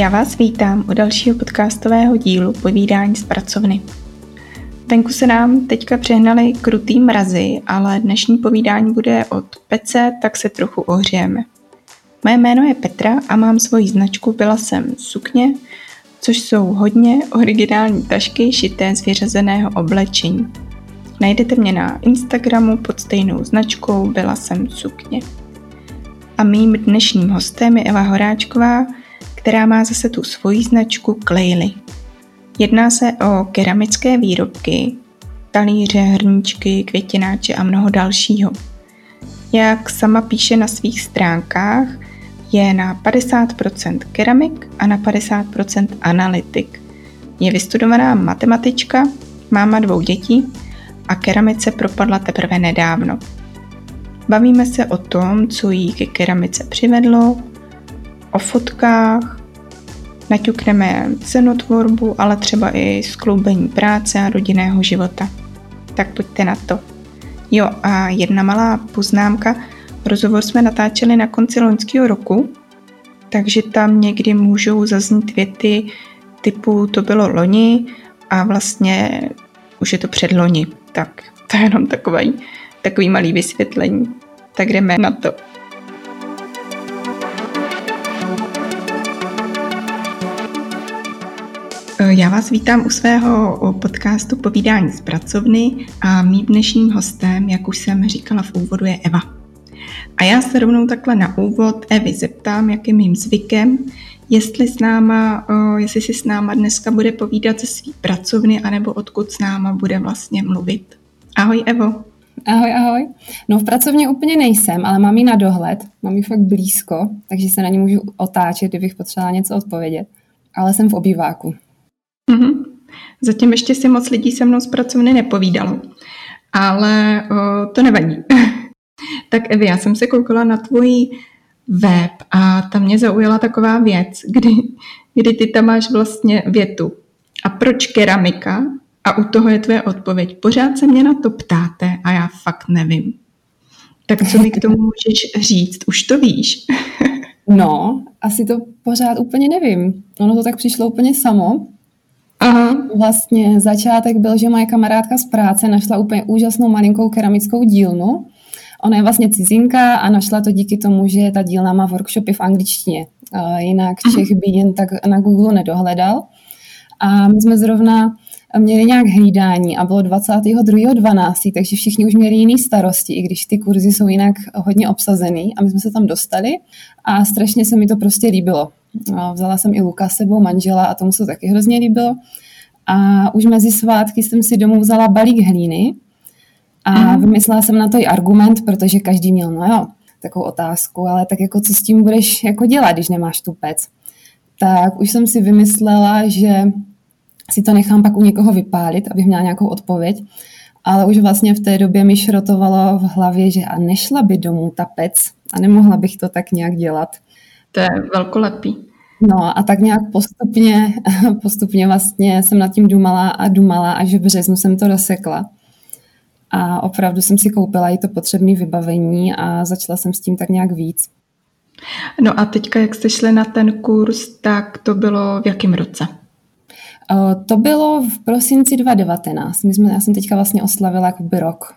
Já vás vítám u dalšího podcastového dílu Povídání z pracovny. Venku se nám teďka přehnaly krutý mrazy, ale dnešní povídání bude od pece, tak se trochu ohřejeme. Moje jméno je Petra a mám svoji značku Byla jsem sukně, což jsou hodně originální tašky šité z vyřazeného oblečení. Najdete mě na Instagramu pod stejnou značkou Byla jsem sukně. A mým dnešním hostem je Eva Horáčková, která má zase tu svoji značku Klejly. Jedná se o keramické výrobky, talíře, hrníčky, květináče a mnoho dalšího. Jak sama píše na svých stránkách, je na 50% keramik a na 50% analytik. Je vystudovaná matematička, máma dvou dětí a keramice propadla teprve nedávno. Bavíme se o tom, co jí ke keramice přivedlo, o fotkách, naťukneme cenotvorbu, ale třeba i skloubení práce a rodinného života. Tak pojďte na to. Jo a jedna malá poznámka. Rozhovor jsme natáčeli na konci loňského roku, takže tam někdy můžou zaznít věty typu to bylo loni a vlastně už je to předloni. Tak to je jenom takový, takový malý vysvětlení. Tak jdeme na to. Já vás vítám u svého podcastu Povídání z pracovny a mým dnešním hostem, jak už jsem říkala v úvodu, je Eva. A já se rovnou takhle na úvod Evy zeptám, jak je mým zvykem, jestli, s náma, jestli si s náma dneska bude povídat ze svý pracovny, anebo odkud s náma bude vlastně mluvit. Ahoj Evo. Ahoj, ahoj. No v pracovně úplně nejsem, ale mám ji na dohled, mám ji fakt blízko, takže se na ní můžu otáčet, kdybych potřebovala něco odpovědět. Ale jsem v obýváku. Mm-hmm. Zatím ještě si moc lidí se mnou z pracovny nepovídalo, ale o, to nevadí. tak Evi, já jsem se koukala na tvůj web a tam mě zaujala taková věc, kdy, kdy ty tam máš vlastně větu. A proč keramika? A u toho je tvoje odpověď. Pořád se mě na to ptáte a já fakt nevím. Tak co mi k tomu můžeš říct? Už to víš. no, asi to pořád úplně nevím. Ono to tak přišlo úplně samo. Vlastně začátek byl, že moje kamarádka z práce našla úplně úžasnou malinkou keramickou dílnu. Ona je vlastně cizinka a našla to díky tomu, že ta dílna má workshopy v angličtině. Jinak Čech by jen tak na Google nedohledal. A my jsme zrovna měli nějak hlídání a bylo 22.12., takže všichni už měli jiný starosti, i když ty kurzy jsou jinak hodně obsazený a my jsme se tam dostali a strašně se mi to prostě líbilo. Vzala jsem i Luka sebou, manžela a tomu se to taky hrozně líbilo. A už mezi svátky jsem si domů vzala balík hlíny a mm. vymyslela jsem na to i argument, protože každý měl, no jo, takovou otázku, ale tak jako co s tím budeš jako dělat, když nemáš tu pec. Tak už jsem si vymyslela, že si to nechám pak u někoho vypálit, abych měla nějakou odpověď. Ale už vlastně v té době mi šrotovalo v hlavě, že a nešla by domů ta pec a nemohla bych to tak nějak dělat. To je velkolepý. No a tak nějak postupně, postupně vlastně jsem nad tím dumala a dumala, až v březnu jsem to dosekla. A opravdu jsem si koupila i to potřebné vybavení a začala jsem s tím tak nějak víc. No a teďka, jak jste šli na ten kurz, tak to bylo v jakém roce? To bylo v prosinci 2019. My jsme, já jsem teďka vlastně oslavila jakoby rok.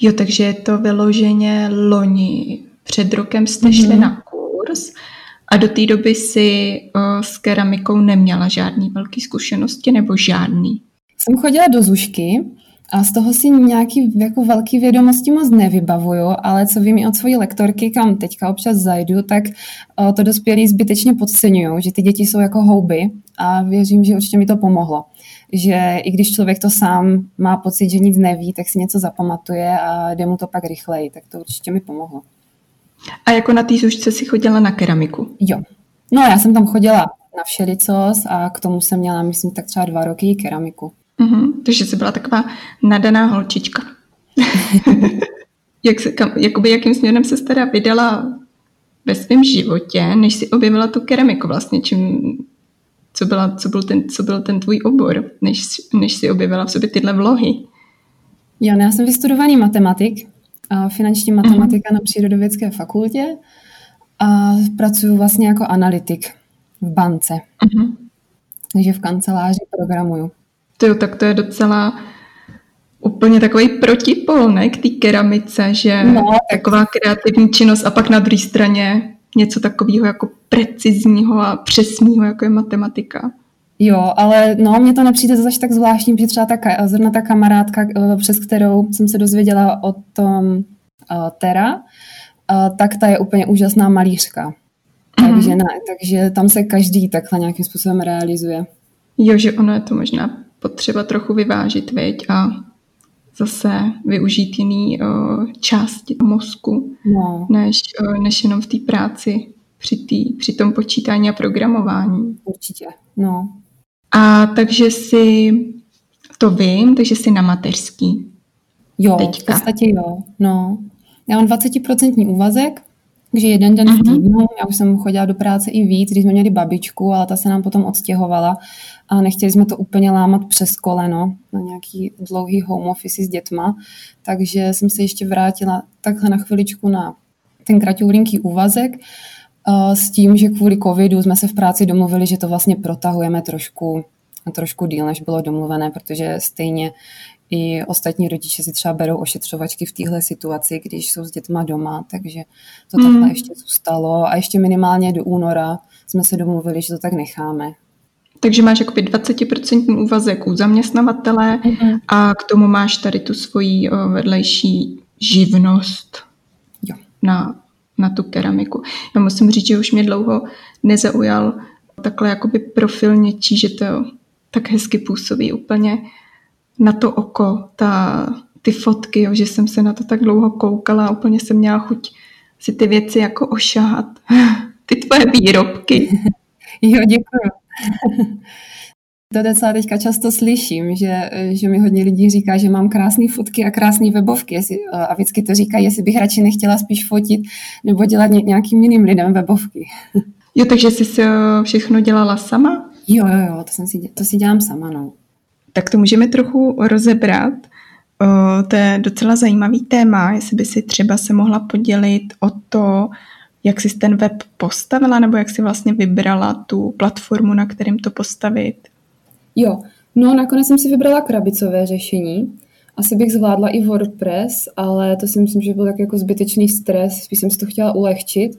Jo, takže je to vyloženě loni. Před rokem jste mm-hmm. šli na kurz a do té doby si o, s keramikou neměla žádný velký zkušenosti nebo žádný? Jsem chodila do Zušky a z toho si nějaký jako velký vědomosti moc nevybavuju, ale co vím i od svojí lektorky, kam teďka občas zajdu, tak o, to dospělí zbytečně podceňují, že ty děti jsou jako houby a věřím, že určitě mi to pomohlo. Že i když člověk to sám má pocit, že nic neví, tak si něco zapamatuje a jde mu to pak rychleji, tak to určitě mi pomohlo. A jako na té zušce si chodila na keramiku? Jo. No já jsem tam chodila na všelicos a k tomu jsem měla, myslím, tak třeba dva roky keramiku. Mm-hmm, takže jsi byla taková nadaná holčička. Jak se, kam, jakoby jakým směrem se teda vydala ve svém životě, než si objevila tu keramiku vlastně, čím, co, byla, co, byl ten, co byl ten tvůj obor, než, než si objevila v sobě tyhle vlohy? Jo, no já jsem vystudovaný matematik, finanční matematika mm-hmm. na Přírodovědské fakultě a pracuji vlastně jako analytik v bance. Uh-huh. Takže v kanceláři programuju. To jo, tak to je docela úplně takový protipol, ne, k té keramice, že no, taková kreativní činnost a pak na druhé straně něco takového jako precizního a přesního, jako je matematika. Jo, ale no, mně to nepřijde zase tak zvláštní, protože třeba ta, zrovna ta kamarádka, eh, přes kterou jsem se dozvěděla o tom uh, Tera, uh, tak ta je úplně úžasná malířka. Mm-hmm. Takže, ne, takže tam se každý takhle nějakým způsobem realizuje. Jo, že ono je to možná potřeba trochu vyvážit, veď, a zase využít jiný uh, části mozku, no. než, uh, než jenom v té práci při, tý, při tom počítání a programování. Určitě, no. A takže si, to vím, takže jsi na mateřský. Jo, teďka. v podstatě jo, no. Já mám 20% úvazek, takže jeden den v mhm. týdnu, já už jsem chodila do práce i víc, když jsme měli babičku, ale ta se nám potom odstěhovala a nechtěli jsme to úplně lámat přes koleno na nějaký dlouhý home office s dětma, takže jsem se ještě vrátila takhle na chviličku na ten kratulinký úvazek s tím, že kvůli covidu jsme se v práci domluvili, že to vlastně protahujeme trošku trošku díl, než bylo domluvené, protože stejně i ostatní rodiče si třeba berou ošetřovačky v téhle situaci, když jsou s dětma doma, takže to takhle mm. ještě zůstalo a ještě minimálně do února jsme se domluvili, že to tak necháme. Takže máš jakoby 20% úvazek u zaměstnavatele mm-hmm. a k tomu máš tady tu svoji vedlejší živnost jo. Na, na tu keramiku. Já musím říct, že už mě dlouho nezaujal takhle jakoby profil něčí, že to tak hezky působí úplně na to oko, ta, ty fotky, jo, že jsem se na to tak dlouho koukala a úplně jsem měla chuť si ty věci jako ošahat. Ty tvoje výrobky. Jo, děkuji. To docela teďka často slyším, že, že mi hodně lidí říká, že mám krásné fotky a krásné webovky jestli, a vždycky to říkají, jestli bych radši nechtěla spíš fotit nebo dělat nějakým jiným lidem webovky. Jo, takže jsi si všechno dělala sama? Jo, jo, jo, to, jsem si, to si dělám sama, no. Tak to můžeme trochu rozebrat. O, to je docela zajímavý téma, jestli by si třeba se mohla podělit o to, jak jsi ten web postavila, nebo jak jsi vlastně vybrala tu platformu, na kterým to postavit? Jo, no nakonec jsem si vybrala krabicové řešení. Asi bych zvládla i WordPress, ale to si myslím, že byl tak jako zbytečný stres, spíš jsem si to chtěla ulehčit.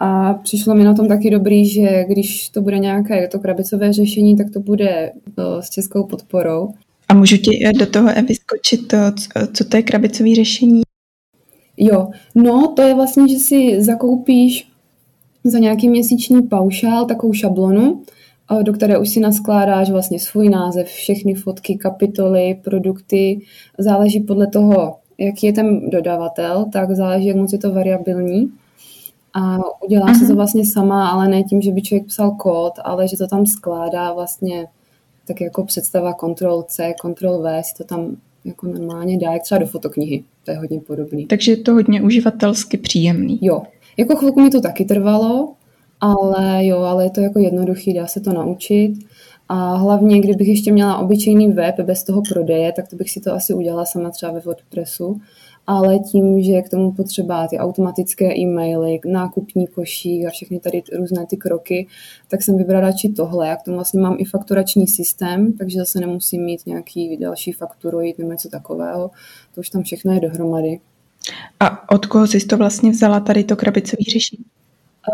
A přišlo mi na tom taky dobrý, že když to bude nějaké to krabicové řešení, tak to bude s českou podporou. A můžu ti do toho vyskočit, to, co to je krabicové řešení? Jo, no to je vlastně, že si zakoupíš za nějaký měsíční paušál takovou šablonu, do které už si naskládáš vlastně svůj název, všechny fotky, kapitoly, produkty. Záleží podle toho, jaký je ten dodavatel, tak záleží, jak moc je to variabilní a uh-huh. si to mhm. vlastně sama, ale ne tím, že by člověk psal kód, ale že to tam skládá vlastně tak jako představa Ctrl-C, Ctrl-V, si to tam jako normálně dá, jak třeba do fotoknihy. To je hodně podobný. Takže je to hodně uživatelsky příjemný. Jo. Jako chvilku mi to taky trvalo, ale jo, ale je to jako jednoduchý, dá se to naučit. A hlavně, kdybych ještě měla obyčejný web bez toho prodeje, tak to bych si to asi udělala sama třeba ve WordPressu ale tím, že k tomu potřeba ty automatické e-maily, nákupní košík a všechny tady různé ty kroky, tak jsem vybrala radši tohle. Já k tomu vlastně mám i fakturační systém, takže zase nemusím mít nějaký další fakturoid nebo něco takového. To už tam všechno je dohromady. A od koho jsi to vlastně vzala tady to krabicové řešení?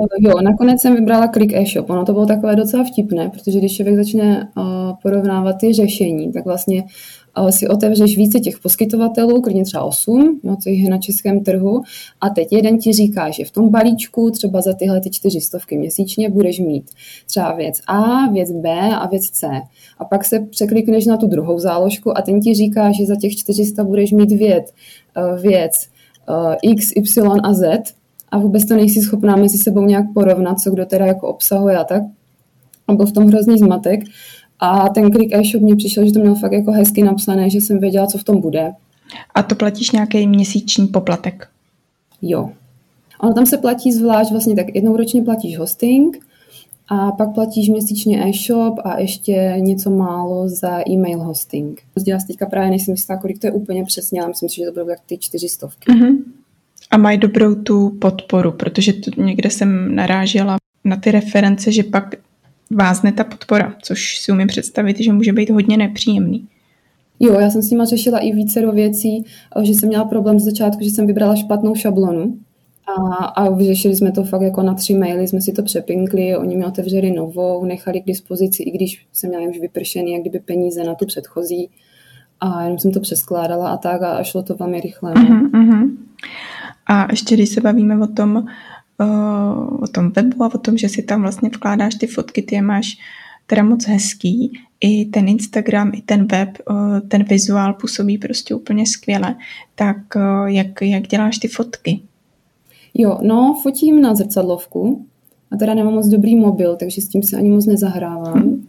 Uh, jo, nakonec jsem vybrala Click e-shop. Ono to bylo takové docela vtipné, protože když člověk začne uh, porovnávat ty řešení, tak vlastně si otevřeš více těch poskytovatelů, klidně třeba 8, no, co je na českém trhu, a teď jeden ti říká, že v tom balíčku třeba za tyhle ty čtyři stovky měsíčně budeš mít třeba věc A, věc B a věc C. A pak se překlikneš na tu druhou záložku a ten ti říká, že za těch 400 budeš mít věc, eh, věc eh, X, Y a Z a vůbec to nejsi schopná mezi sebou nějak porovnat, co kdo teda jako obsahuje a tak. A byl v tom hrozný zmatek. A ten klik e-shop mě přišel, že to měl fakt jako hezky napsané, že jsem věděla, co v tom bude. A to platíš nějaký měsíční poplatek? Jo. Ono tam se platí zvlášť, vlastně tak jednou ročně platíš hosting a pak platíš měsíčně e-shop a ještě něco málo za e-mail hosting. Dělá teďka právě nejsem jistá, kolik to je úplně přesně, ale myslím si, že to budou tak ty čtyři stovky. Uh-huh. A mají dobrou tu podporu, protože tu někde jsem narážela na ty reference, že pak vázne ta podpora, což si umím představit, že může být hodně nepříjemný. Jo, já jsem s nima řešila i více do věcí, že jsem měla problém z začátku, že jsem vybrala špatnou šablonu a, a vyřešili jsme to fakt jako na tři maily, jsme si to přepinkli, oni mi otevřeli novou, nechali k dispozici, i když jsem měla už vypršený, jak kdyby peníze na tu předchozí a jenom jsem to přeskládala a tak a šlo to velmi rychle. Uh-huh, uh-huh. A ještě když se bavíme o tom, o tom webu a o tom, že si tam vlastně vkládáš ty fotky, ty je máš teda moc hezký, i ten Instagram, i ten web, ten vizuál působí prostě úplně skvěle. Tak jak, jak děláš ty fotky? Jo, no, fotím na zrcadlovku a teda nemám moc dobrý mobil, takže s tím se ani moc nezahrávám. Hmm.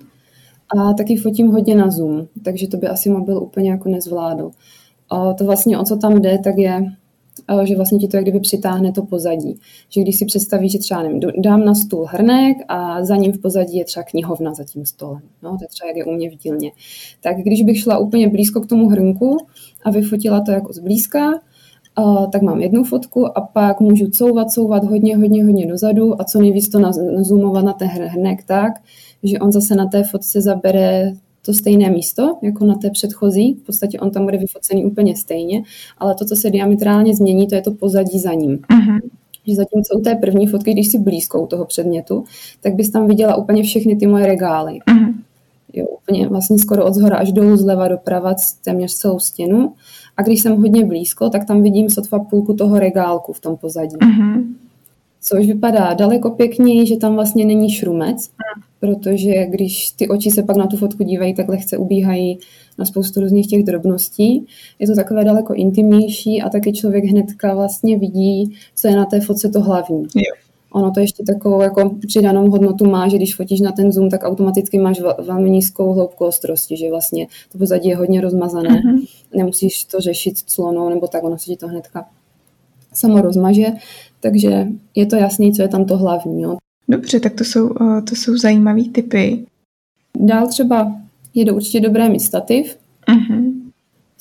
A taky fotím hodně na Zoom, takže to by asi mobil úplně jako nezvládl. A to vlastně, o co tam jde, tak je, že vlastně ti to jak kdyby přitáhne to pozadí. Že když si představíš, že třeba nevím, dám na stůl hrnek a za ním v pozadí je třeba knihovna za tím stolem. No, to je třeba jak je u mě v dílně. Tak když bych šla úplně blízko k tomu hrnku a vyfotila to jako zblízka, tak mám jednu fotku a pak můžu couvat, couvat hodně, hodně, hodně dozadu a co nejvíc to nazumovat na ten hrnek tak, že on zase na té fotce zabere to stejné místo, jako na té předchozí. V podstatě on tam bude vyfocený úplně stejně, ale to, co se diametrálně změní, to je to pozadí za ním. Uh-huh. Že zatímco u té první fotky, když si blízko u toho předmětu, tak bys tam viděla úplně všechny ty moje regály. Uh-huh. Jo, úplně vlastně skoro od zhora až dolů, zleva doprava, téměř celou stěnu. A když jsem hodně blízko, tak tam vidím sotva půlku toho regálku v tom pozadí. Uh-huh. Což vypadá daleko pěkněji, že tam vlastně není šrumec, protože když ty oči se pak na tu fotku dívají, tak lehce ubíhají na spoustu různých těch drobností. Je to takové daleko intimnější a taky člověk hnedka vlastně vidí, co je na té fotce to hlavní. Jo. Ono to ještě takovou jako přidanou hodnotu má, že když fotíš na ten zoom, tak automaticky máš velmi nízkou hloubku ostrosti, že vlastně to pozadí je hodně rozmazané. Mm-hmm. Nemusíš to řešit clonou nebo tak, ono se ti to hnedka samo rozmaže, takže je to jasný, co je tam to hlavní. Jo. Dobře, tak to jsou, eh, to jsou zajímavé typy. Dál třeba je to určitě dobré mít stativ. Uh-huh.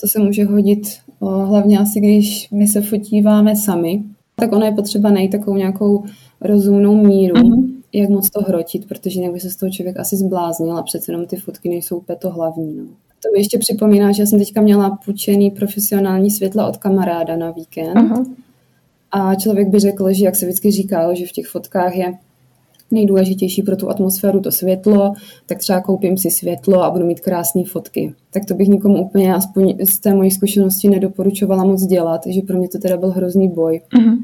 To se může hodit eh, hlavně asi, když my se fotíváme sami. Tak ono je potřeba najít takovou nějakou rozumnou míru, uh-huh. jak moc to hrotit, protože jinak by se z toho člověk asi zbláznil a přece jenom ty fotky nejsou úplně to hlavní. No. To mi ještě připomíná, že já jsem teďka měla půjčený profesionální světla od kamaráda na víkend. Uh-huh. A člověk by řekl, že jak se vždycky říkalo, že v těch fotkách je nejdůležitější pro tu atmosféru to světlo, tak třeba koupím si světlo a budu mít krásné fotky. Tak to bych nikomu úplně, aspoň z té mojí zkušenosti, nedoporučovala moc dělat, že pro mě to teda byl hrozný boj. Mm-hmm.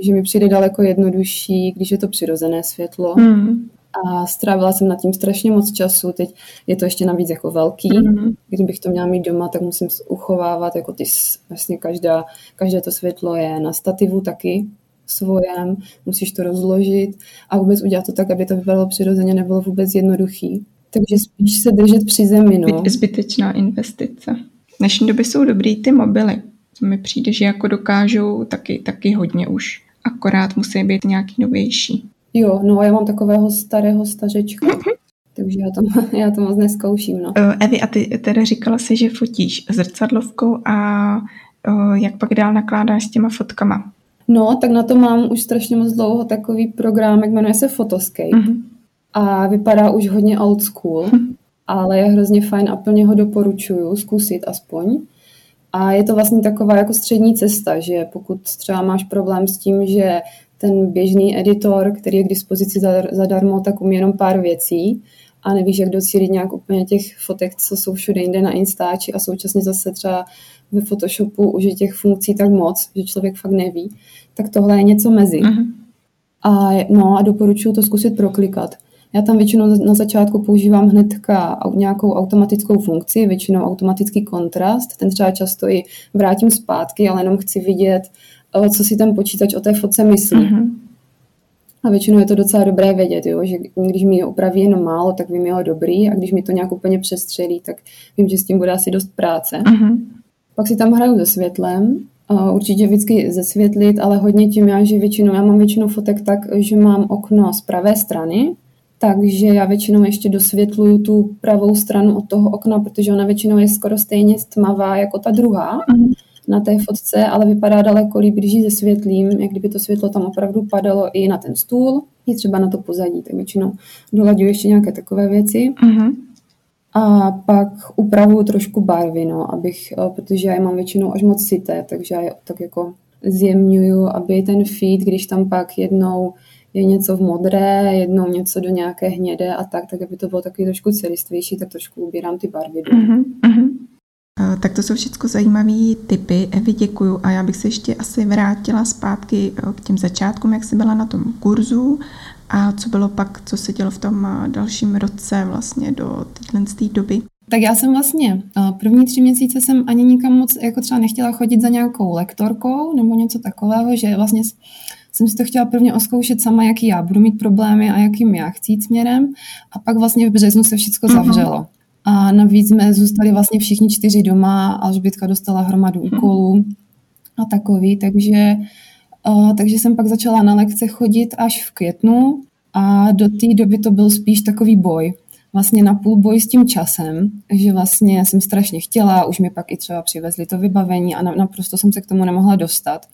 Že mi přijde daleko jednodušší, když je to přirozené světlo. Mm-hmm. A strávila jsem nad tím strašně moc času. Teď je to ještě navíc jako velký. Mm-hmm. Kdybych to měla mít doma, tak musím uchovávat jako ty, vlastně každá, každé to světlo je na stativu taky svojem, musíš to rozložit a vůbec udělat to tak, aby to vypadalo přirozeně, nebylo vůbec jednoduchý. Takže spíš se držet při zemi. No. Zbytečná investice. V dnešní době jsou dobrý ty mobily. To mi přijde, že jako dokážou taky, taky hodně už. Akorát musí být nějaký novější. Jo, no já mám takového starého stařečka. Takže já to, já to moc neskouším. No. Eh, Evi, a ty teda říkala si, že fotíš zrcadlovkou a eh, jak pak dál nakládáš s těma fotkama? No, tak na to mám už strašně moc dlouho takový program, jak jmenuje se Photoscape. Mm-hmm. A vypadá už hodně old school, mm-hmm. ale je hrozně fajn a plně ho doporučuju zkusit aspoň. A je to vlastně taková jako střední cesta, že pokud třeba máš problém s tím, že ten běžný editor, který je k dispozici zadarmo, tak umí jenom pár věcí a nevíš, jak docílit nějak úplně těch fotek, co jsou všude jinde na Instači a současně zase třeba ve Photoshopu už je těch funkcí tak moc, že člověk fakt neví, tak tohle je něco mezi. Uh-huh. A, no, a doporučuji to zkusit proklikat. Já tam většinou na začátku používám hnedka nějakou automatickou funkci, většinou automatický kontrast. Ten třeba často i vrátím zpátky, ale jenom chci vidět, co si ten počítač o té fotce myslí. Uh-huh. A většinou je to docela dobré vědět, jo? že když mi opraví jenom málo, tak vím, jeho dobrý a když mi to nějak úplně přestřelí, tak vím, že s tím bude asi dost práce. Uh-huh. Pak si tam hraju se světlem, určitě vždycky zesvětlit, ale hodně tím já, že většinou, já mám většinou fotek tak, že mám okno z pravé strany, takže já většinou ještě dosvětluju tu pravou stranu od toho okna, protože ona většinou je skoro stejně tmavá jako ta druhá mm. Na té fotce, ale vypadá daleko líp, když ji zesvětlím, jak kdyby to světlo tam opravdu padalo i na ten stůl je třeba na to pozadí, tak většinou dolaďuji ještě nějaké takové věci. Uh-huh. A pak upravuju trošku barvy, no, abych, eh, protože já je mám většinou až moc sité, takže já je tak jako zjemňuju, aby ten feed, když tam pak jednou je něco v modré, jednou něco do nějaké hnědé a tak, tak aby to bylo takový trošku celistvější, tak trošku ubírám ty barvy. Uh-huh, uh-huh. Tak to jsou všechno zajímavé typy. Evi, děkuju. A já bych se ještě asi vrátila zpátky eh, k těm začátkům, jak jsi byla na tom kurzu a co bylo pak, co se dělo v tom eh, dalším roce vlastně do této doby. Tak já jsem vlastně eh, první tři měsíce jsem ani nikam moc jako třeba nechtěla chodit za nějakou lektorkou nebo něco takového, že vlastně jsem si to chtěla prvně oskoušet sama, jaký já budu mít problémy a jakým já chci jít směrem. A pak vlastně v březnu se všechno uh-huh. A navíc jsme zůstali vlastně všichni čtyři doma, Alžbětka dostala hromadu úkolů a takový, takže, uh, takže jsem pak začala na lekce chodit až v květnu a do té doby to byl spíš takový boj. Vlastně na půl boj s tím časem, že vlastně jsem strašně chtěla, už mi pak i třeba přivezli to vybavení a naprosto jsem se k tomu nemohla dostat.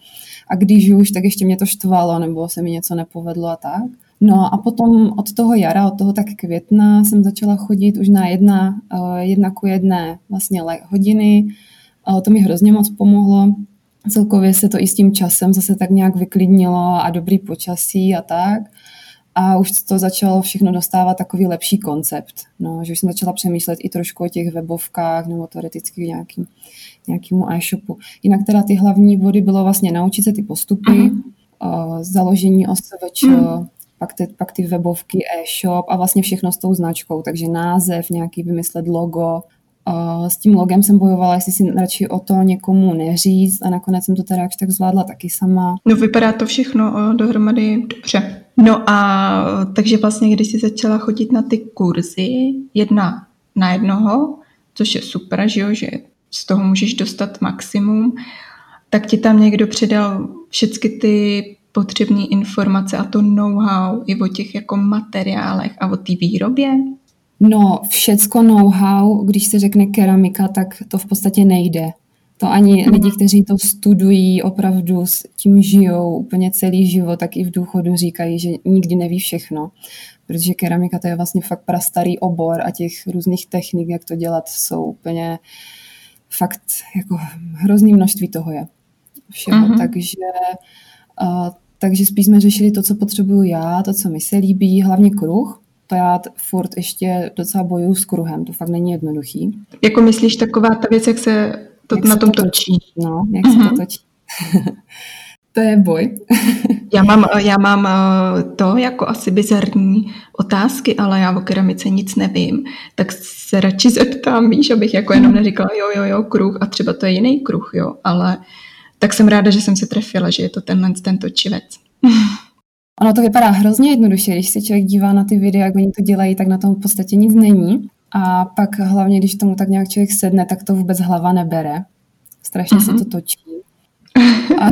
A když už, tak ještě mě to štvalo, nebo se mi něco nepovedlo a tak. No a potom od toho jara, od toho tak května jsem začala chodit už na jedna, eh, jedna ku jedné vlastně hodiny. To mi hrozně moc pomohlo. Celkově se to i s tím časem zase tak nějak vyklidnilo a dobrý počasí a tak. A už to začalo všechno dostávat takový lepší koncept. No, že už jsem začala přemýšlet i trošku o těch webovkách nebo teoreticky nějakým, nějakému e-shopu. Jinak teda ty hlavní body bylo vlastně naučit se ty postupy, uh, založení OSVČ, mm pak ty, pak ty webovky, e-shop a vlastně všechno s tou značkou, takže název, nějaký vymyslet logo. S tím logem jsem bojovala, jestli si radši o to někomu neříct a nakonec jsem to teda jakž tak zvládla taky sama. No vypadá to všechno dohromady dobře. No a takže vlastně, když jsi začala chodit na ty kurzy jedna na jednoho, což je super, že jo, že z toho můžeš dostat maximum, tak ti tam někdo předal všechny ty potřebné informace a to know-how i o těch jako materiálech a o té výrobě? No, všecko know-how, když se řekne keramika, tak to v podstatě nejde. To ani mm. lidi, kteří to studují, opravdu s tím žijou úplně celý život, tak i v důchodu říkají, že nikdy neví všechno. Protože keramika to je vlastně fakt prastarý obor a těch různých technik, jak to dělat, jsou úplně fakt jako hrozný množství toho je. Všeho. Mm-hmm. Takže uh, takže spíš jsme řešili to, co potřebuju já, to, co mi se líbí, hlavně kruh. To já furt ještě docela bojuju s kruhem, to fakt není jednoduchý. Jako myslíš taková ta věc, jak se to jak na tom to točí? točí? No, jak uh-huh. se to mhm. točí. to je boj. já, mám, já mám eh, to jako asi bizarní otázky, ale já o keramice nic nevím, tak se radši zeptám, víš, abych jako jenom mhm. neříkala jo, jo, jo, kruh a třeba to je jiný kruh, jo, ale tak jsem ráda, že jsem se trefila, že je to tenhle ten točivec. Ono to vypadá hrozně jednoduše, když se člověk dívá na ty videa, jak oni to dělají, tak na tom v podstatě nic není. A pak hlavně, když tomu tak nějak člověk sedne, tak to vůbec hlava nebere. Strašně uh-huh. se mhm. to točí. A,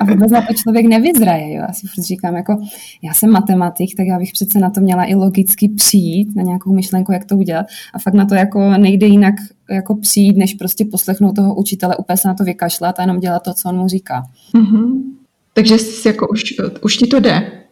a vůbec na to člověk nevyzraje. Jo. Já si furt říkám, jako já jsem matematik, tak já bych přece na to měla i logicky přijít, na nějakou myšlenku, jak to udělat. A fakt na to jako nejde jinak jako přijít, než prostě poslechnout toho učitele, úplně se na to vykašlat a jenom dělat to, co on mu říká. Mm-hmm. Takže jsi jako už, už ti to jde?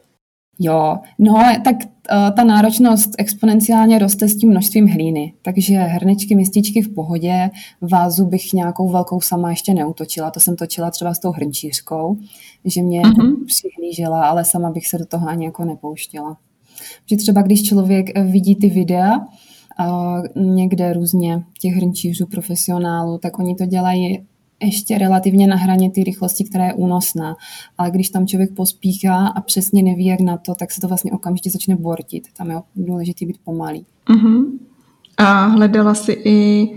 Jo, no tak uh, ta náročnost exponenciálně roste s tím množstvím hlíny, takže hrnečky, mističky v pohodě, vázu bych nějakou velkou sama ještě neutočila, to jsem točila třeba s tou hrnčířkou, že mě uh-huh. přihlížela, ale sama bych se do toho ani jako nepouštěla. Že třeba když člověk vidí ty videa, někde různě těch hrnčířů, profesionálů, tak oni to dělají ještě relativně na hraně ty rychlosti, která je únosná. Ale když tam člověk pospíchá a přesně neví, jak na to, tak se to vlastně okamžitě začne bortit. Tam je důležité být pomalý. Uh-huh. A hledala si i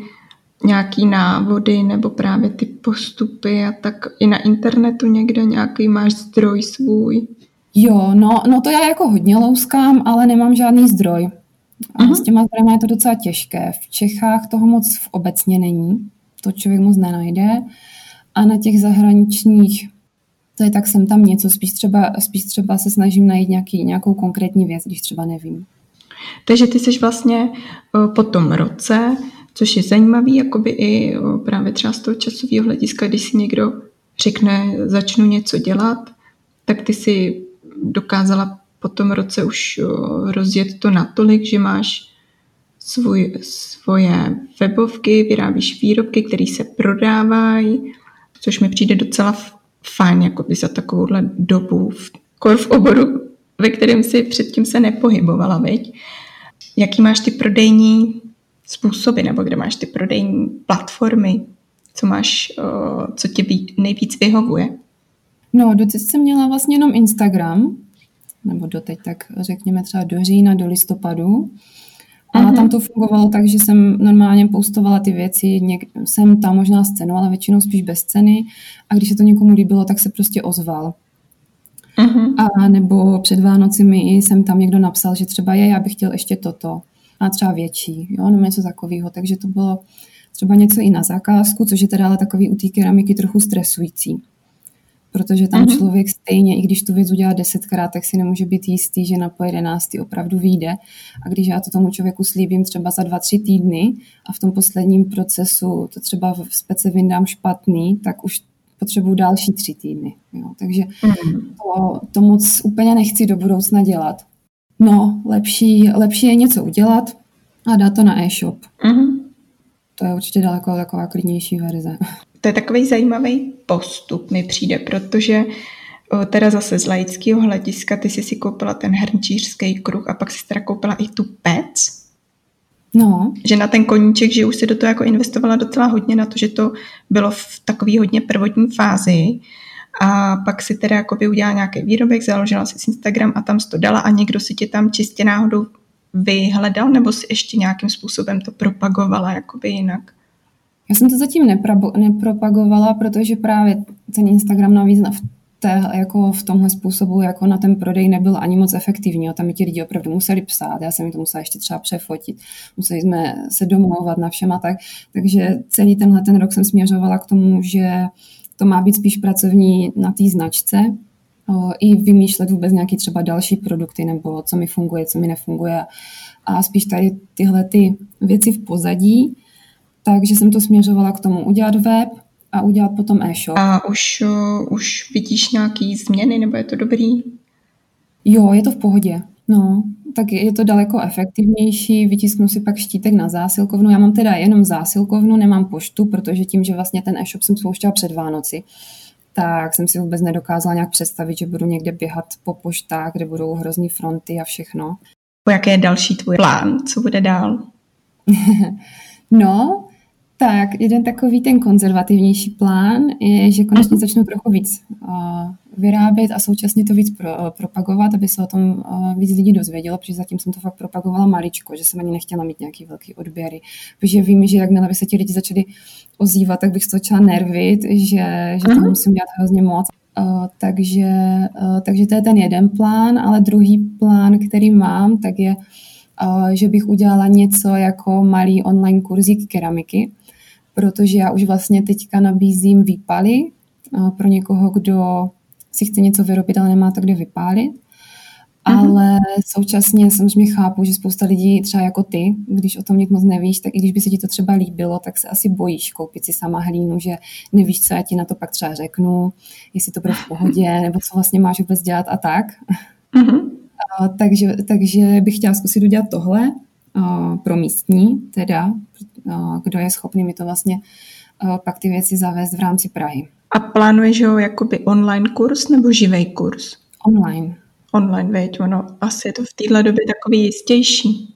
nějaký návody nebo právě ty postupy a tak i na internetu někde nějaký máš zdroj svůj? Jo, no, no to já jako hodně louskám, ale nemám žádný zdroj. A uh-huh. s těma zdrojema je to docela těžké. V Čechách toho moc v obecně není. To člověk moc nenajde. A na těch zahraničních to je tak jsem tam něco, spíš třeba, spíš třeba se snažím najít nějaký, nějakou konkrétní věc, když třeba nevím. Takže ty jsi vlastně po tom roce, což je zajímavý, jakoby i právě třeba z toho časového hlediska, když si někdo řekne, začnu něco dělat, tak ty si dokázala po tom roce už rozjet to natolik, že máš svůj, svoje webovky, vyrábíš výrobky, které se prodávají, což mi přijde docela fajn jako by za takovouhle dobu v, v oboru, ve kterém si předtím se nepohybovala, viď? Jaký máš ty prodejní způsoby, nebo kde máš ty prodejní platformy, co máš, co tě nejvíc vyhovuje? No, doteď jsem měla vlastně jenom Instagram, nebo doteď tak řekněme třeba do října, do listopadu. A mm-hmm. tam to fungovalo tak, že jsem normálně postovala ty věci, něk- jsem tam možná s cenou, ale většinou spíš bez ceny. A když se to někomu líbilo, tak se prostě ozval. Mm-hmm. A nebo před Vánoci mi jsem tam někdo napsal, že třeba je, já bych chtěl ještě toto. A třeba větší, jo, nebo něco takového. Takže to bylo třeba něco i na zakázku, což je teda ale takový u té keramiky trochu stresující protože tam mm-hmm. člověk stejně, i když tu věc udělá desetkrát, tak si nemůže být jistý, že na po jedenáctý opravdu vyjde. A když já to tomu člověku slíbím třeba za dva, tři týdny a v tom posledním procesu to třeba v spece vyndám špatný, tak už potřebuju další tři týdny. Jo. Takže mm-hmm. to, to moc úplně nechci do budoucna dělat. No, lepší, lepší je něco udělat a dát to na e-shop. Mm-hmm. To je určitě daleko taková klidnější verze. To je takový zajímavý postup, mi přijde, protože teda zase z laického hlediska ty jsi si koupila ten hrnčířský kruh a pak si teda koupila i tu pec. No. Že na ten koníček, že už si do toho jako investovala docela hodně na to, že to bylo v takové hodně prvotní fázi a pak si teda jako by udělala nějaký výrobek, založila si Instagram a tam to dala a někdo si tě tam čistě náhodou vyhledal nebo si ještě nějakým způsobem to propagovala jakoby jinak? Já jsem to zatím nepropagovala, protože právě ten Instagram navíc v, té, jako v tomhle způsobu jako na ten prodej nebyl ani moc efektivní. Tam mi ti lidi opravdu museli psát, já jsem mi to musela ještě třeba přefotit, museli jsme se domlouvat na všem a tak. Takže celý tenhle ten rok jsem směřovala k tomu, že to má být spíš pracovní na té značce, i vymýšlet vůbec nějaký třeba další produkty nebo co mi funguje, co mi nefunguje a spíš tady tyhle ty věci v pozadí takže jsem to směřovala k tomu udělat web a udělat potom e-shop. A už, uh, už vidíš nějaký změny, nebo je to dobrý? Jo, je to v pohodě. No, tak je to daleko efektivnější, vytisknu si pak štítek na zásilkovnu. Já mám teda jenom zásilkovnu, nemám poštu, protože tím, že vlastně ten e-shop jsem spouštěla před Vánoci, tak jsem si vůbec nedokázala nějak představit, že budu někde běhat po poštách, kde budou hrozný fronty a všechno. Jaký je další tvůj plán? Co bude dál? no, tak, jeden takový ten konzervativnější plán je, že konečně mhm. začnu trochu víc uh, vyrábět a současně to víc pro, uh, propagovat, aby se o tom uh, víc lidí dozvědělo, protože zatím jsem to fakt propagovala maličko, že jsem ani nechtěla mít nějaký velký odběry. Protože vím, že jakmile by se ti lidi začali ozývat, tak bych se začala nervit, že, že to mhm. musím dělat hrozně moc. Uh, takže, uh, takže to je ten jeden plán, ale druhý plán, který mám, tak je, uh, že bych udělala něco jako malý online kurzík keramiky, protože já už vlastně teďka nabízím výpaly pro někoho, kdo si chce něco vyrobit, ale nemá to kde vypálit. Mm-hmm. Ale současně samozřejmě chápu, že spousta lidí, třeba jako ty, když o tom nic moc nevíš, tak i když by se ti to třeba líbilo, tak se asi bojíš koupit si sama hlínu, že nevíš, co já ti na to pak třeba řeknu, jestli to bude v pohodě, nebo co vlastně máš vůbec dělat a tak. Mm-hmm. A, takže, takže bych chtěla zkusit udělat tohle pro místní, teda, kdo je schopný mi to vlastně pak ty věci zavést v rámci Prahy. A plánuješ ho jakoby online kurz nebo živý kurz? Online. Online, veď, ono asi je to v téhle době takový jistější.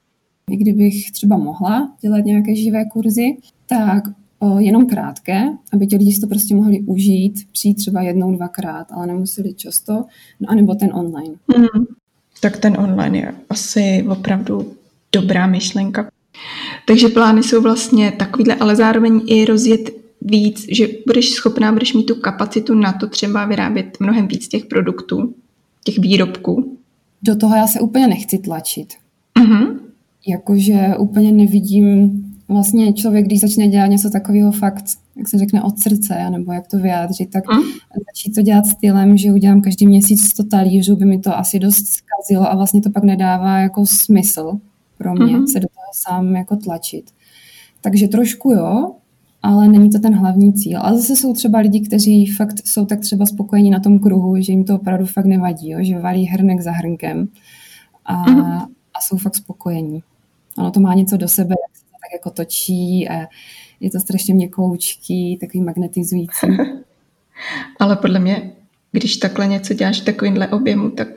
I kdybych třeba mohla dělat nějaké živé kurzy, tak o, jenom krátké, aby ti lidi si to prostě mohli užít, přijít třeba jednou, dvakrát, ale nemuseli často, no anebo ten online. Mm. Tak ten online je asi opravdu dobrá myšlenka. Takže plány jsou vlastně takovýhle, ale zároveň i rozjet víc, že budeš schopná, budeš mít tu kapacitu na to třeba vyrábět mnohem víc těch produktů, těch výrobků. Do toho já se úplně nechci tlačit. Uh-huh. Jakože úplně nevidím, vlastně člověk, když začne dělat něco takového fakt, jak se řekne, od srdce, nebo jak to vyjádřit, tak uh-huh. začít to dělat stylem, že udělám každý měsíc 100 talířů, by mi to asi dost zkazilo a vlastně to pak nedává jako smysl pro mě uh-huh. se do toho sám jako tlačit. Takže trošku jo, ale není to ten hlavní cíl. A zase jsou třeba lidi, kteří fakt jsou tak třeba spokojení na tom kruhu, že jim to opravdu fakt nevadí, jo? že valí hrnek za hrnkem a, mm-hmm. a jsou fakt spokojení. Ono to má něco do sebe, jak se to tak jako točí a je to strašně měkoučký, takový magnetizující. Ale podle mě, když takhle něco děláš v takovýmhle objemu, tak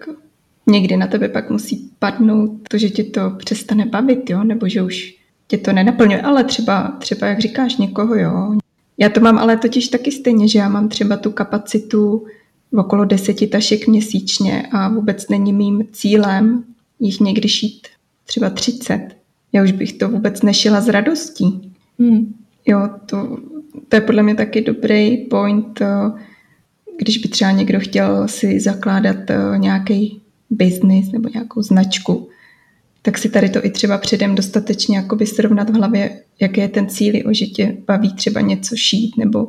někdy na tebe pak musí padnout to, že tě to přestane bavit, jo? nebo že už tě to nenaplňuje, ale třeba, třeba jak říkáš někoho, jo. Já to mám ale totiž taky stejně, že já mám třeba tu kapacitu v okolo deseti tašek měsíčně a vůbec není mým cílem jich někdy šít třeba třicet. Já už bych to vůbec nešila s radostí. Hmm. Jo, to, to je podle mě taky dobrý point, eh, když by třeba někdo chtěl si zakládat eh, nějaký biznis nebo nějakou značku, tak si tady to i třeba předem dostatečně jakoby srovnat v hlavě, jaký je ten cíl, o že tě baví třeba něco šít nebo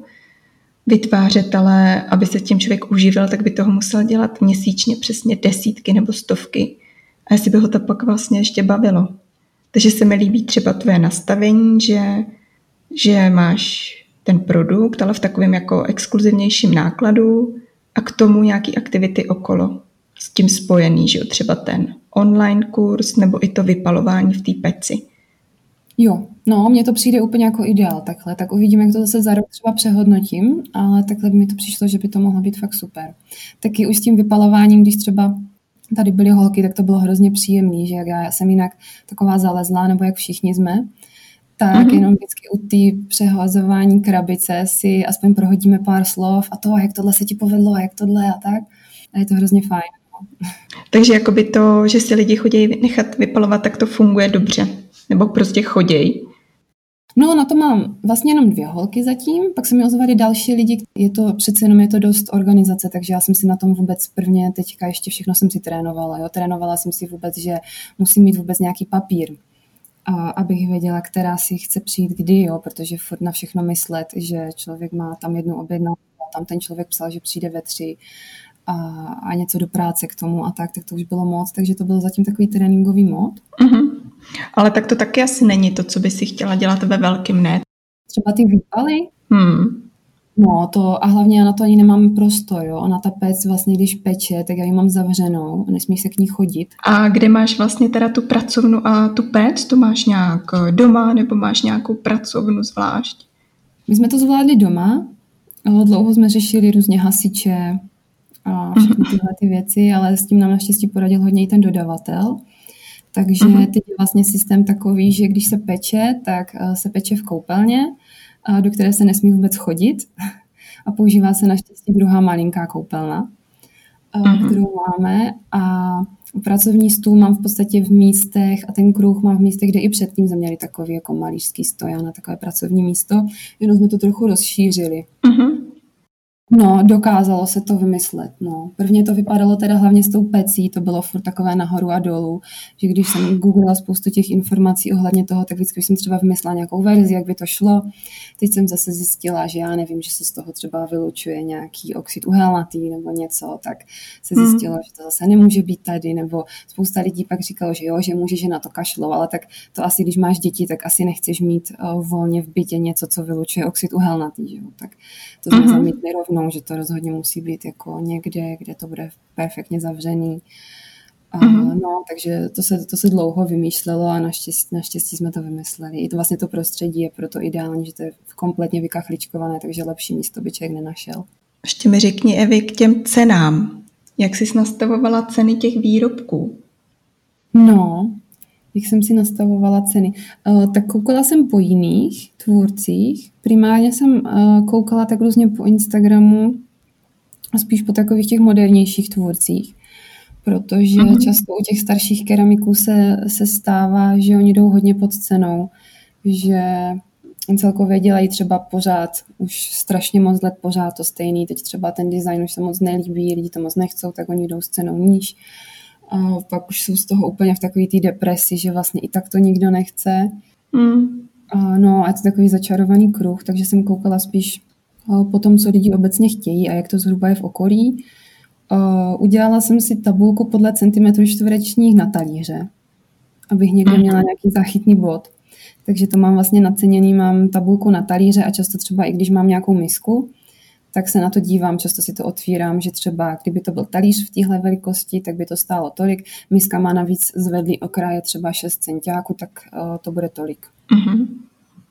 vytvářet, ale aby se tím člověk uživil, tak by toho musel dělat měsíčně přesně desítky nebo stovky. A jestli by ho to pak vlastně ještě bavilo. Takže se mi líbí třeba tvoje nastavení, že, že máš ten produkt, ale v takovém jako exkluzivnějším nákladu a k tomu nějaký aktivity okolo s tím spojený, že jo, třeba ten online kurz nebo i to vypalování v té peci. Jo, no, mně to přijde úplně jako ideál takhle, tak uvidíme, jak to zase za rok třeba přehodnotím, ale takhle by mi to přišlo, že by to mohlo být fakt super. Taky už s tím vypalováním, když třeba tady byly holky, tak to bylo hrozně příjemný, že jak já jsem jinak taková zalezlá, nebo jak všichni jsme, tak mm-hmm. jenom vždycky u té přehazování krabice si aspoň prohodíme pár slov a to, jak tohle se ti povedlo, a jak tohle a tak. A je to hrozně fajn. Takže jakoby to, že si lidi chodí nechat vypalovat, tak to funguje dobře. Nebo prostě chodějí. No, na to mám vlastně jenom dvě holky zatím, pak se mi ozvali další lidi, je to přece jenom je to dost organizace, takže já jsem si na tom vůbec prvně teďka ještě všechno jsem si trénovala, jo, trénovala jsem si vůbec, že musím mít vůbec nějaký papír, a abych věděla, která si chce přijít kdy, jo, protože furt na všechno myslet, že člověk má tam jednu objednávku, tam ten člověk psal, že přijde ve tři a, a něco do práce k tomu a tak, tak to už bylo moc, takže to byl zatím takový tréninkový mod. Mm-hmm. Ale tak to taky asi není to, co by si chtěla dělat ve velkým, ne? Třeba ty výpaly? Hmm. No to a hlavně já na to ani nemám prostor, jo. Ona ta pec vlastně, když peče, tak já ji mám zavřenou, nesmí se k ní chodit. A kde máš vlastně teda tu pracovnu a tu pec, to máš nějak doma nebo máš nějakou pracovnu zvlášť? My jsme to zvládli doma, dlouho jsme řešili různě hasiče, a všechny mhm. tyhle ty věci, ale s tím nám naštěstí poradil hodně i ten dodavatel. Takže uh-huh. teď je vlastně systém takový, že když se peče, tak eh, se peče v koupelně, eh, do které se nesmí vůbec chodit a používá se naštěstí druhá malinká koupelna, uh-huh. kterou máme a pracovní stůl mám v podstatě v místech a ten kruh mám v místech, kde i předtím jsme měli takový jako malířský stojan a takové pracovní místo, jenom jsme to trochu rozšířili. Uh-huh. No, dokázalo se to vymyslet, no. Prvně to vypadalo teda hlavně s tou pecí, to bylo furt takové nahoru a dolů, že když jsem googlila spoustu těch informací ohledně toho, tak vždycky jsem třeba vymyslela nějakou verzi, jak by to šlo. Teď jsem zase zjistila, že já nevím, že se z toho třeba vylučuje nějaký oxid uhelnatý nebo něco, tak se hmm. zjistilo, mm. že to zase nemůže být tady, nebo spousta lidí pak říkalo, že jo, že může, že na to kašlo, ale tak to asi, když máš děti, tak asi nechceš mít uh, volně v bytě něco, co vylučuje oxid uhelnatý, že jo. Tak to jsme mm-hmm. zamítli rovnou řeknou, že to rozhodně musí být jako někde, kde to bude perfektně zavřený. A, mm-hmm. No, takže to se, to se dlouho vymýšlelo a naštěstí, naštěstí jsme to vymysleli. I to vlastně to prostředí je proto ideální, že to je kompletně vykachličkované, takže lepší místo by člověk nenašel. Ještě mi řekni, Evi, k těm cenám. Jak jsi nastavovala ceny těch výrobků? No, jak jsem si nastavovala ceny. Uh, tak koukala jsem po jiných tvůrcích. Primárně jsem uh, koukala tak různě po Instagramu a spíš po takových těch modernějších tvůrcích. Protože uh-huh. často u těch starších keramiků se, se stává, že oni jdou hodně pod cenou. Že celkově dělají třeba pořád, už strašně moc let pořád to stejný. Teď třeba ten design už se moc nelíbí, lidi to moc nechcou, tak oni jdou s cenou níž a pak už jsou z toho úplně v takové té depresi, že vlastně i tak to nikdo nechce. Mm. A no a je to takový začarovaný kruh, takže jsem koukala spíš po tom, co lidi obecně chtějí a jak to zhruba je v okolí. Udělala jsem si tabulku podle centimetrů čtverečních na talíře, abych někde mm. měla nějaký záchytný bod. takže to mám vlastně naceněný, mám tabulku na talíře a často třeba i když mám nějakou misku, tak se na to dívám, často si to otvírám, že třeba kdyby to byl talíř v téhle velikosti, tak by to stálo tolik. Miska má navíc zvedlý okraje třeba 6 centiáků, tak uh, to bude tolik. Uh-huh.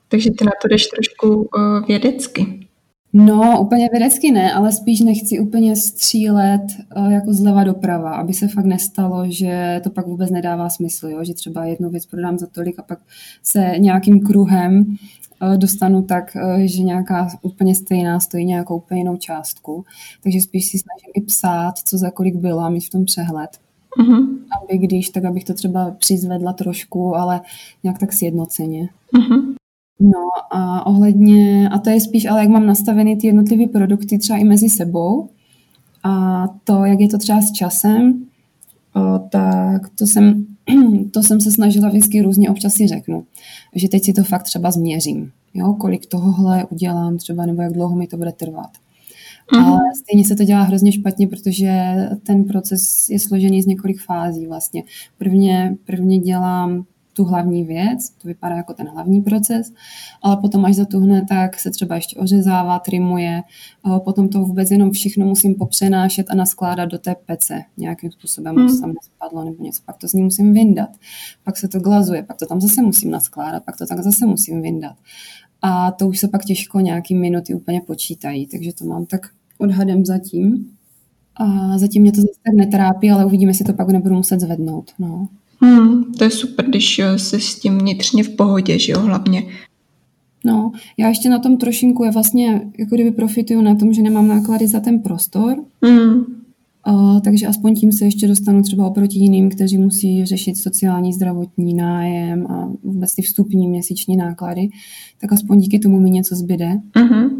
Takže ty na to jdeš trošku uh, vědecky. No, úplně vědecky ne, ale spíš nechci úplně střílet uh, jako zleva doprava, aby se fakt nestalo, že to pak vůbec nedává smysl, jo? že třeba jednu věc prodám za tolik a pak se nějakým kruhem uh, dostanu tak, uh, že nějaká úplně stejná stojí nějakou úplně jinou částku. Takže spíš si snažím i psát, co za kolik bylo a mít v tom přehled. Uh-huh. Aby když, tak abych to třeba přizvedla trošku, ale nějak tak sjednoceně. Uh-huh. No a ohledně, a to je spíš, ale jak mám nastavený ty jednotlivé produkty třeba i mezi sebou a to, jak je to třeba s časem, o, tak to jsem, to jsem se snažila vždycky různě občas si řeknu, že teď si to fakt třeba změřím, jo, kolik tohohle udělám třeba, nebo jak dlouho mi to bude trvat. Mm-hmm. Ale stejně se to dělá hrozně špatně, protože ten proces je složený z několik fází vlastně. Prvně, prvně dělám tu hlavní věc, to vypadá jako ten hlavní proces, ale potom až zatuhne, tak se třeba ještě ořezává, trimuje, potom to vůbec jenom všechno musím popřenášet a naskládat do té pece nějakým způsobem, mm. to tam nespadlo nebo něco, pak to z ní musím vyndat, pak se to glazuje, pak to tam zase musím naskládat, pak to tak zase musím vyndat. A to už se pak těžko nějaký minuty úplně počítají, takže to mám tak odhadem zatím. A zatím mě to zase tak netrápí, ale uvidíme, jestli to pak nebudu muset zvednout. No. Hmm, to je super, když eh, jsi s tím vnitřně v pohodě, že jo, hlavně. No, já ještě na tom trošinku je vlastně, jako kdyby profituju na tom, že nemám náklady za ten prostor, hmm. Uh, takže aspoň tím se ještě dostanu třeba oproti jiným, kteří musí řešit sociální, zdravotní nájem a vůbec ty vstupní měsíční náklady, tak aspoň díky tomu mi něco zbyde. Uh-huh.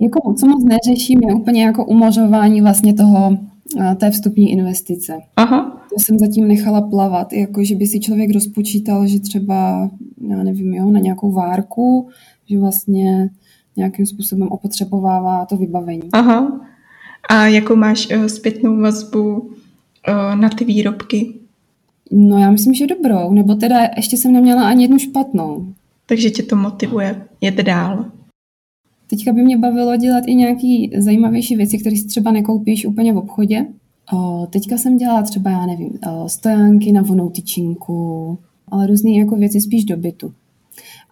Jako, co moc neřeším, je úplně jako umožování vlastně toho té vstupní investice. Aha. To jsem zatím nechala plavat, jako že by si člověk rozpočítal, že třeba, já nevím, jo, na nějakou várku, že vlastně nějakým způsobem opotřebovává to vybavení. Aha. A jakou máš uh, zpětnou vazbu uh, na ty výrobky? No já myslím, že dobrou, nebo teda ještě jsem neměla ani jednu špatnou. Takže tě to motivuje jet dál. Teďka by mě bavilo dělat i nějaký zajímavější věci, které si třeba nekoupíš úplně v obchodě. O, teďka jsem dělala třeba, já nevím, stojánky na vonou tyčinku, ale různé jako věci spíš do bytu.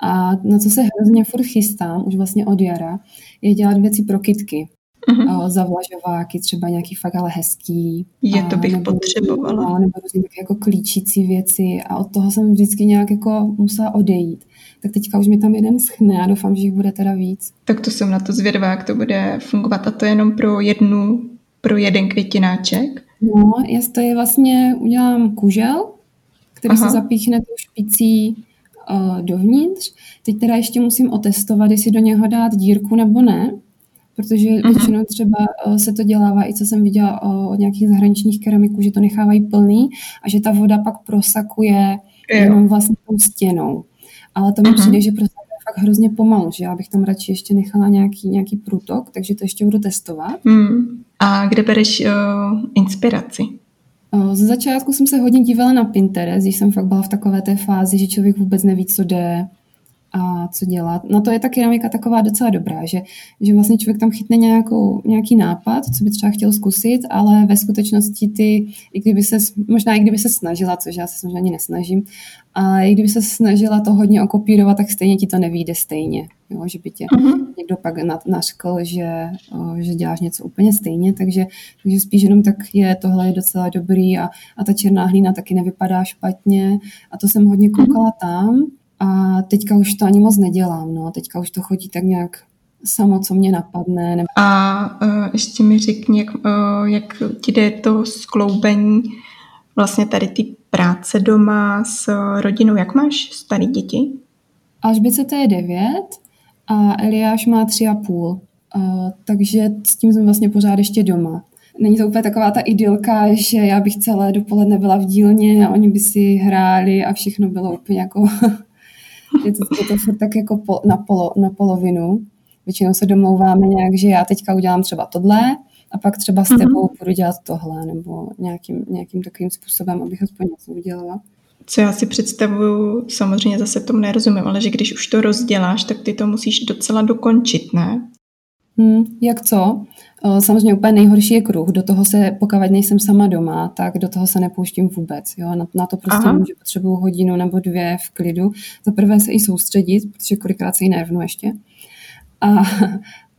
A na co se hrozně furt chystám, už vlastně od jara, je dělat věci pro kitky. Uh-huh. zavlažováky, třeba nějaký fakt ale hezký. Je, to bych nebo, potřebovala. Nebo různé jako klíčící věci a od toho jsem vždycky nějak jako musela odejít tak teďka už mi tam jeden schne a doufám, že jich bude teda víc. Tak to jsem na to zvědavá, jak to bude fungovat. A to je jenom pro jednu, pro jeden květináček? No, já to je vlastně, udělám kužel, který Aha. se zapíchne tou špicí uh, dovnitř. Teď teda ještě musím otestovat, jestli do něho dát dírku nebo ne, protože uh-huh. většinou třeba uh, se to dělává, i co jsem viděla uh, od nějakých zahraničních keramiků, že to nechávají plný a že ta voda pak prosakuje jo. jenom vlastně tou stěnou ale to mi uh-huh. přijde, že prostě je fakt hrozně pomalu, že já bych tam radši ještě nechala nějaký, nějaký průtok, takže to ještě budu testovat. Hmm. A kde bereš uh, inspiraci? Uh, ze začátku jsem se hodně dívala na Pinterest, když jsem fakt byla v takové té fázi, že člověk vůbec neví, co jde, a co dělat. Na to je ta keramika taková docela dobrá, že, že vlastně člověk tam chytne nějakou, nějaký nápad, co by třeba chtěl zkusit, ale ve skutečnosti ty, i kdyby se, možná i kdyby se snažila, což já se samozřejmě ani nesnažím, ale i kdyby se snažila to hodně okopírovat, tak stejně ti to nevíde stejně. Jo, že by tě uh-huh. někdo pak nařkl, že, že děláš něco úplně stejně, takže, takže spíš jenom tak je, tohle je docela dobrý a, a ta černá hlína taky nevypadá špatně a to jsem hodně koukala tam, a teďka už to ani moc nedělám, no. Teďka už to chodí tak nějak samo, co mě napadne. Nebo... A uh, ještě mi řekni, jak, uh, jak ti jde to skloubení vlastně tady ty práce doma s rodinou. Jak máš starý děti? Alžběce to je devět a Eliáš má tři a půl. Uh, takže s tím jsem vlastně pořád ještě doma. Není to úplně taková ta idylka, že já bych celé dopoledne byla v dílně a oni by si hráli a všechno bylo úplně jako je to, je to furt tak jako po, na, polo, na polovinu. Většinou se domlouváme nějak, že já teďka udělám třeba tohle a pak třeba s mhm. tebou mm-hmm. budu dělat tohle nebo nějakým, nějakým takovým způsobem, abych aspoň něco udělala. co já si představuju, samozřejmě zase tomu nerozumím, ale že když už to rozděláš, tak ty to musíš docela dokončit, ne? Hmm, jak co? Samozřejmě úplně nejhorší je kruh. Do toho se, pokud nejsem sama doma, tak do toho se nepouštím vůbec. Jo? Na, na to prostě Aha. můžu potřebuju hodinu nebo dvě v klidu. Za prvé se i soustředit, protože kolikrát se i nervnu ještě. A,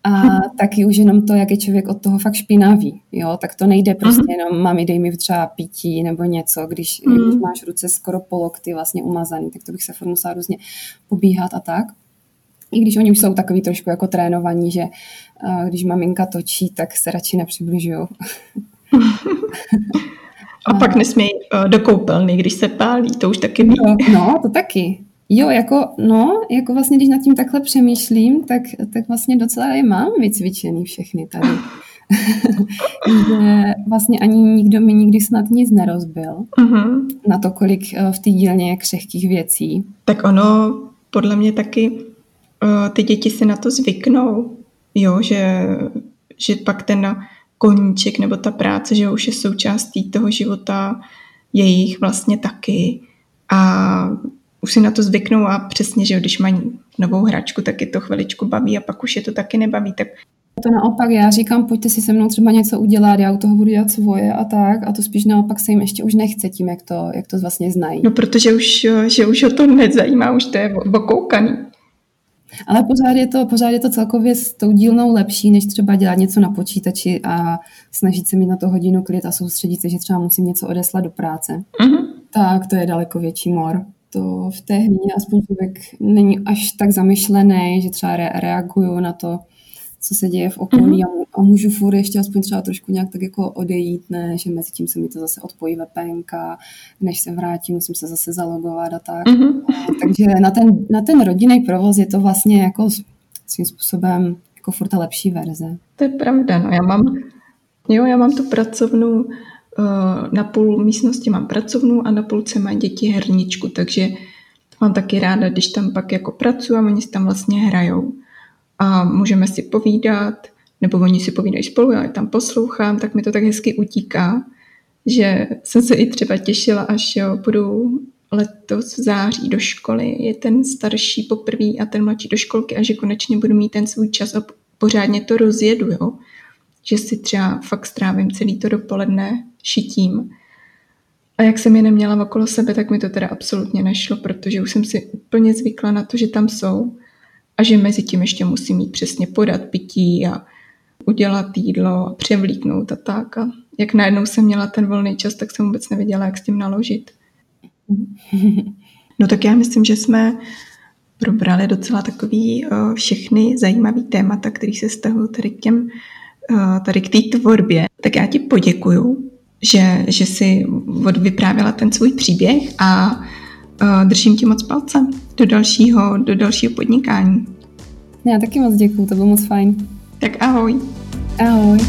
a taky už jenom to, jak je člověk od toho fakt špinavý, jo, tak to nejde prostě uh-huh. jenom, mami, dej mi třeba pití nebo něco, když, uh-huh. když máš ruce skoro polokty vlastně umazaný, tak to bych se furt musela různě pobíhat a tak. I když oni už jsou takový trošku jako trénovaní, že uh, když maminka točí, tak se radši nepřibližují. a pak nesmějí uh, do koupelny, když se pálí, to už taky ví. No, no, to taky. Jo, jako, no, jako vlastně, když nad tím takhle přemýšlím, tak, tak vlastně docela je mám vycvičený všechny tady. že vlastně ani nikdo mi nikdy snad nic nerozbil uh-huh. na to, kolik v té dílně je křehkých věcí. Tak ono podle mě taky ty děti si na to zvyknou, jo, že, že pak ten koníček nebo ta práce, že už je součástí toho života jejich vlastně taky. A už si na to zvyknou a přesně, že když mají novou hračku, tak je to chviličku baví a pak už je to taky nebaví. Tak to naopak, já říkám, pojďte si se mnou třeba něco udělat, já u toho budu dělat svoje a tak, a to spíš naopak se jim ještě už nechce tím, jak to, jak to vlastně znají. No protože už, že už ho to nezajímá, už to je okoukaný. Ale pořád je, to, pořád je to celkově s tou dílnou lepší, než třeba dělat něco na počítači a snažit se mít na to hodinu klid a soustředit se, že třeba musím něco odeslat do práce. Uh-huh. Tak to je daleko větší mor. To v té hlině aspoň člověk není až tak zamyšlený, že třeba re- reaguju na to, co se děje v okolí mm-hmm. a, můžu furt ještě aspoň třeba trošku nějak tak jako odejít, ne, že mezi tím se mi to zase odpojí VPNka, než se vrátím, musím se zase zalogovat a tak. Mm-hmm. Takže na ten, na ten rodinný provoz je to vlastně jako svým způsobem jako furt ta lepší verze. To je pravda, no já mám, jo, já mám tu pracovnu, eh, na půl místnosti mám pracovnu a na půlce mají děti herničku, takže mám taky ráda, když tam pak jako pracuji a oni si tam vlastně hrajou a můžeme si povídat, nebo oni si povídají spolu, já je tam poslouchám, tak mi to tak hezky utíká, že jsem se i třeba těšila, až jo, budu letos v září do školy, je ten starší poprvé a ten mladší do školky a že konečně budu mít ten svůj čas a pořádně to rozjedu, jo? že si třeba fakt strávím celý to dopoledne šitím. A jak jsem je neměla okolo sebe, tak mi to teda absolutně nešlo, protože už jsem si úplně zvykla na to, že tam jsou a že mezi tím ještě musím mít přesně podat pití a udělat jídlo a převlíknout a tak. A jak najednou jsem měla ten volný čas, tak jsem vůbec nevěděla, jak s tím naložit. No tak já myslím, že jsme probrali docela takový uh, všechny zajímavý témata, který se stahují tady k těm, uh, tady k té tvorbě. Tak já ti poděkuju, že, že jsi vyprávěla ten svůj příběh a držím ti moc palce do dalšího, do dalšího podnikání. Já taky moc děkuju, to bylo moc fajn. Tak ahoj. Ahoj.